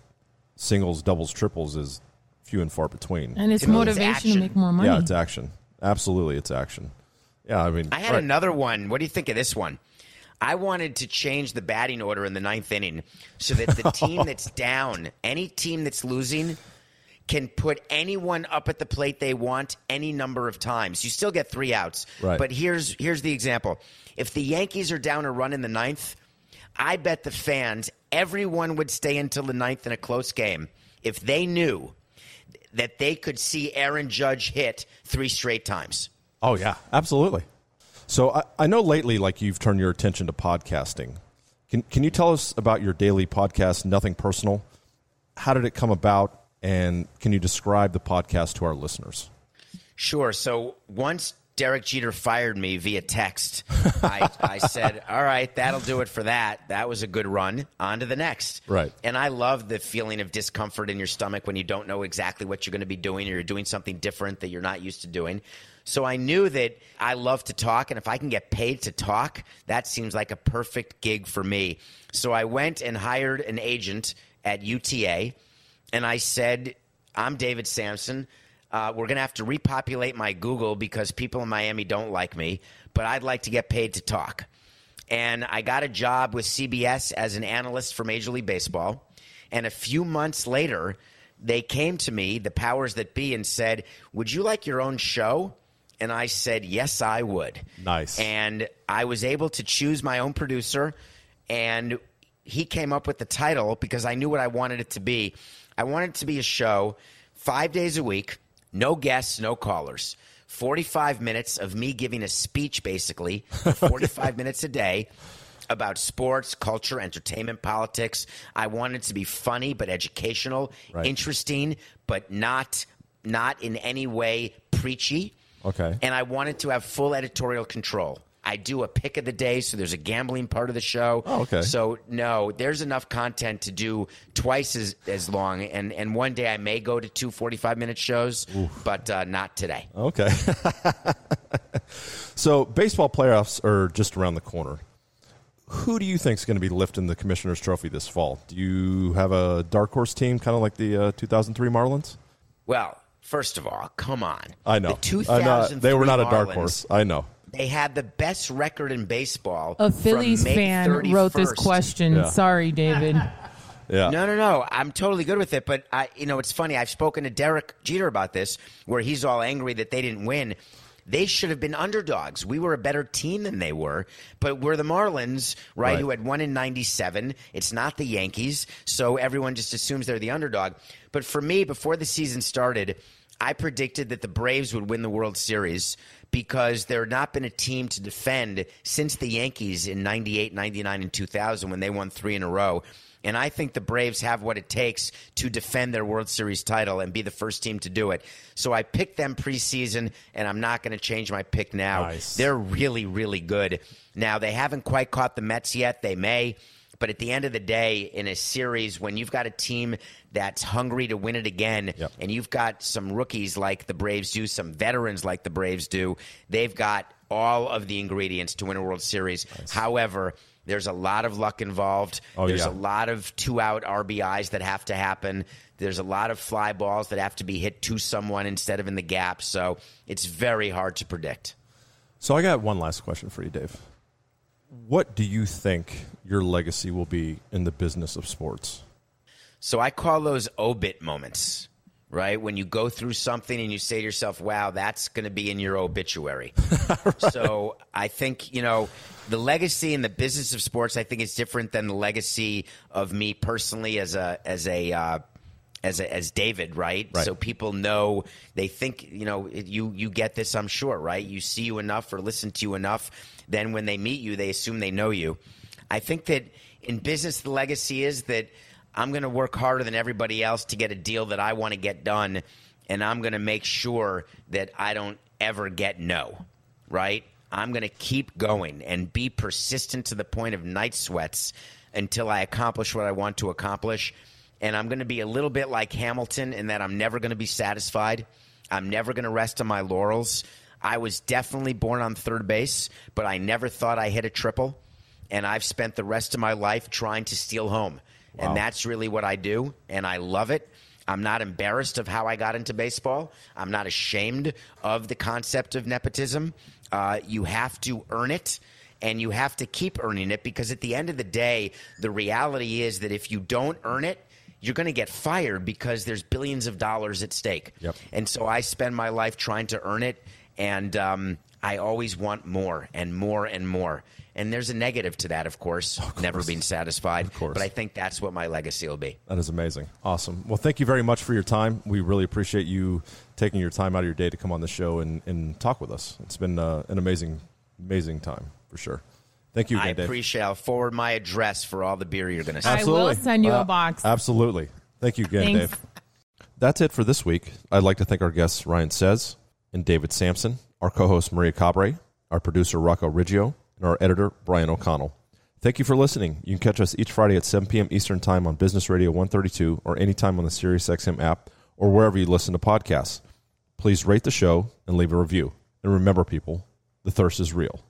singles, doubles, triples is few and far between. And it's To me, it's motivation action. to make more money. yeah, it's action. Absolutely, it's action. Yeah, I mean, I had right. another one. What do you think of this one? I wanted to change the batting order in the ninth inning so that the team that's down, any team that's losing, can put anyone up at the plate they want any number of times. You still get three outs. Right. But here's here's the example. If the Yankees are down a run in the ninth, I bet the fans, everyone would stay until the ninth in a close game if they knew that they could see Aaron Judge hit three straight times. Oh yeah, absolutely. So I, I know lately, like you've turned your attention to podcasting. Can Can you tell us about your daily podcast, Nothing Personal? How did it come about, and can you describe the podcast to our listeners? Sure. So once Derek Jeter fired me via text, I, I said, "All right, that'll do it for that. That was a good run. On to the next." Right. And I love the feeling of discomfort in your stomach when you don't know exactly what you're going to be doing, or you're doing something different that you're not used to doing. So I knew that I love to talk, and if I can get paid to talk, that seems like a perfect gig for me. So I went and hired an agent at UTA, and I said, I'm David Samson. Uh, we're going to have to repopulate my Google because people in Miami don't like me, but I'd like to get paid to talk. And I got a job with CBS as an analyst for Major League Baseball. And a few months later, they came to me, the powers that be, and said, Would you like your own show? And I said, Yes, I would. Nice. And I was able to choose my own producer, and he came up with the title because I knew what I wanted it to be. I wanted it to be a show five days a week, no guests, no callers. 45 minutes of me giving a speech, basically, 45 minutes a day about sports, culture, entertainment, politics. I wanted it to be funny but educational, Right. interesting but not not in any way preachy. Okay. And I wanted to have full editorial control. I do a pick of the day, so there's a gambling part of the show. Oh, okay. So no, there's enough content to do twice as, as long, and and one day I may go to two 45 minute shows, but uh, not today. Okay. so baseball playoffs are just around the corner. Who do you think is going to be lifting the Commissioner's Trophy this fall? Do you have a dark horse team, kind of like the uh, 2003 Marlins? Well, first of all, come on. I know. The I know. They were not a dark horse. I know. They had the best record in baseball. A Phillies fan 31st. wrote this question. Yeah. Sorry, David. Yeah. No, no, no. I'm totally good with it. But I, you know, it's funny. I've spoken to Derek Jeter about this, where he's all angry that they didn't win. They should have been underdogs. We were a better team than they were, but we're the Marlins, right? Right. Who had won in '97. It's not the Yankees, so everyone just assumes they're the underdog. But for me, before the season started, I predicted that the Braves would win the World Series because there had not been a team to defend since the Yankees in 98, 99, and 2000 when they won three in a row. And I think the Braves have what it takes to defend their World Series title and be the first team to do it. So I picked them preseason, and I'm not going to change my pick now. Nice. They're really, really good. Now, they haven't quite caught the Mets yet. They may. But at the end of the day, in a series, when you've got a team that's hungry to win it again, Yep. and you've got some rookies like the Braves do, some veterans like the Braves do, they've got all of the ingredients to win a World Series. However, there's a lot of luck involved. Oh, there's yeah. a lot of two out RBIs that have to happen. There's a lot of fly balls that have to be hit to someone instead of in the gap. So it's very hard to predict. So I got one last question for you, Dave. What do you think your legacy will be in the business of sports? So I call those obit moments, right? When you go through something and you say to yourself, wow, that's going to be in your obituary. So I think, you know, the legacy in the business of sports, I think is different than the legacy of me personally as a, as a, uh, as a, as David, right? Right. So people know they think you know you you get this. I'm sure, right? You see you enough or listen to you enough, then when they meet you, they assume they know you. I think that in business, the legacy is that I'm going to work harder than everybody else to get a deal that I want to get done, and I'm going to make sure that I don't ever get no, right? I'm going to keep going and be persistent to the point of night sweats until I accomplish what I want to accomplish. And I'm going to be a little bit like Hamilton in that I'm never going to be satisfied. I'm never going to rest on my laurels. I was definitely born on third base, but I never thought I hit a triple. And I've spent the rest of my life trying to steal home. Wow. And that's really what I do. And I love it. I'm not embarrassed of how I got into baseball. I'm not ashamed of the concept of nepotism. Uh, you have to earn it and you have to keep earning it because at the end of the day, the reality is that if you don't earn it, you're going to get fired because there's billions of dollars at stake. Yep. And so I spend my life trying to earn it, and um, I always want more and more and more. And there's a negative to that, of course, never being satisfied. Of course. But I think that's what my legacy will be. That is amazing. Awesome. Well, thank you very much for your time. We really appreciate you taking your time out of your day to come on the show and, and talk with us. It's been uh, an amazing, amazing time for sure. Thank you again, I Dave. appreciate. I'll forward my address for all the beer you're going to send. I will send you a box. Absolutely. Thank you again, Thanks. Dave. That's it for this week. I'd like to thank our guests Ryan Seiz and David Samson, our co-host Maria Cabre, our producer Rocco Riggio, and our editor Brian O'Connell. Thank you for listening. You can catch us each Friday at 7 p.m. Eastern Time on Business Radio 132 or anytime on the SiriusXM app or wherever you listen to podcasts. Please rate the show and leave a review. And remember, people, the thirst is real.